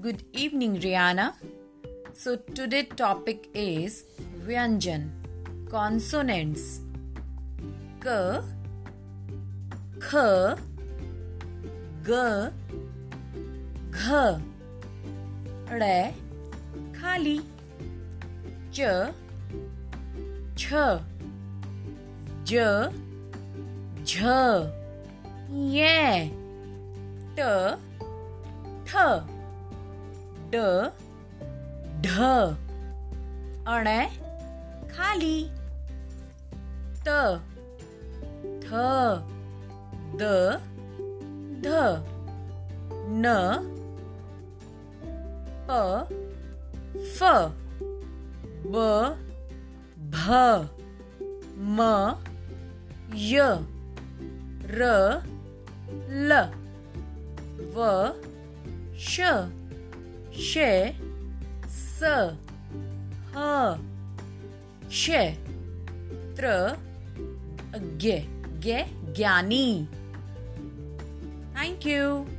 Good evening, Rihanna. So, today's topic is Vyanjan consonants. K, kh, g, gh, K, K, G, G, R, Khali, Ch, Ch, J, jh, Ye, T, Th. ड ढ. अण खाली. त थ the ध. न प फ. ब भ म य. र ल. व श. she, s, her, che, tr, ge, ge, gyani. Thank you.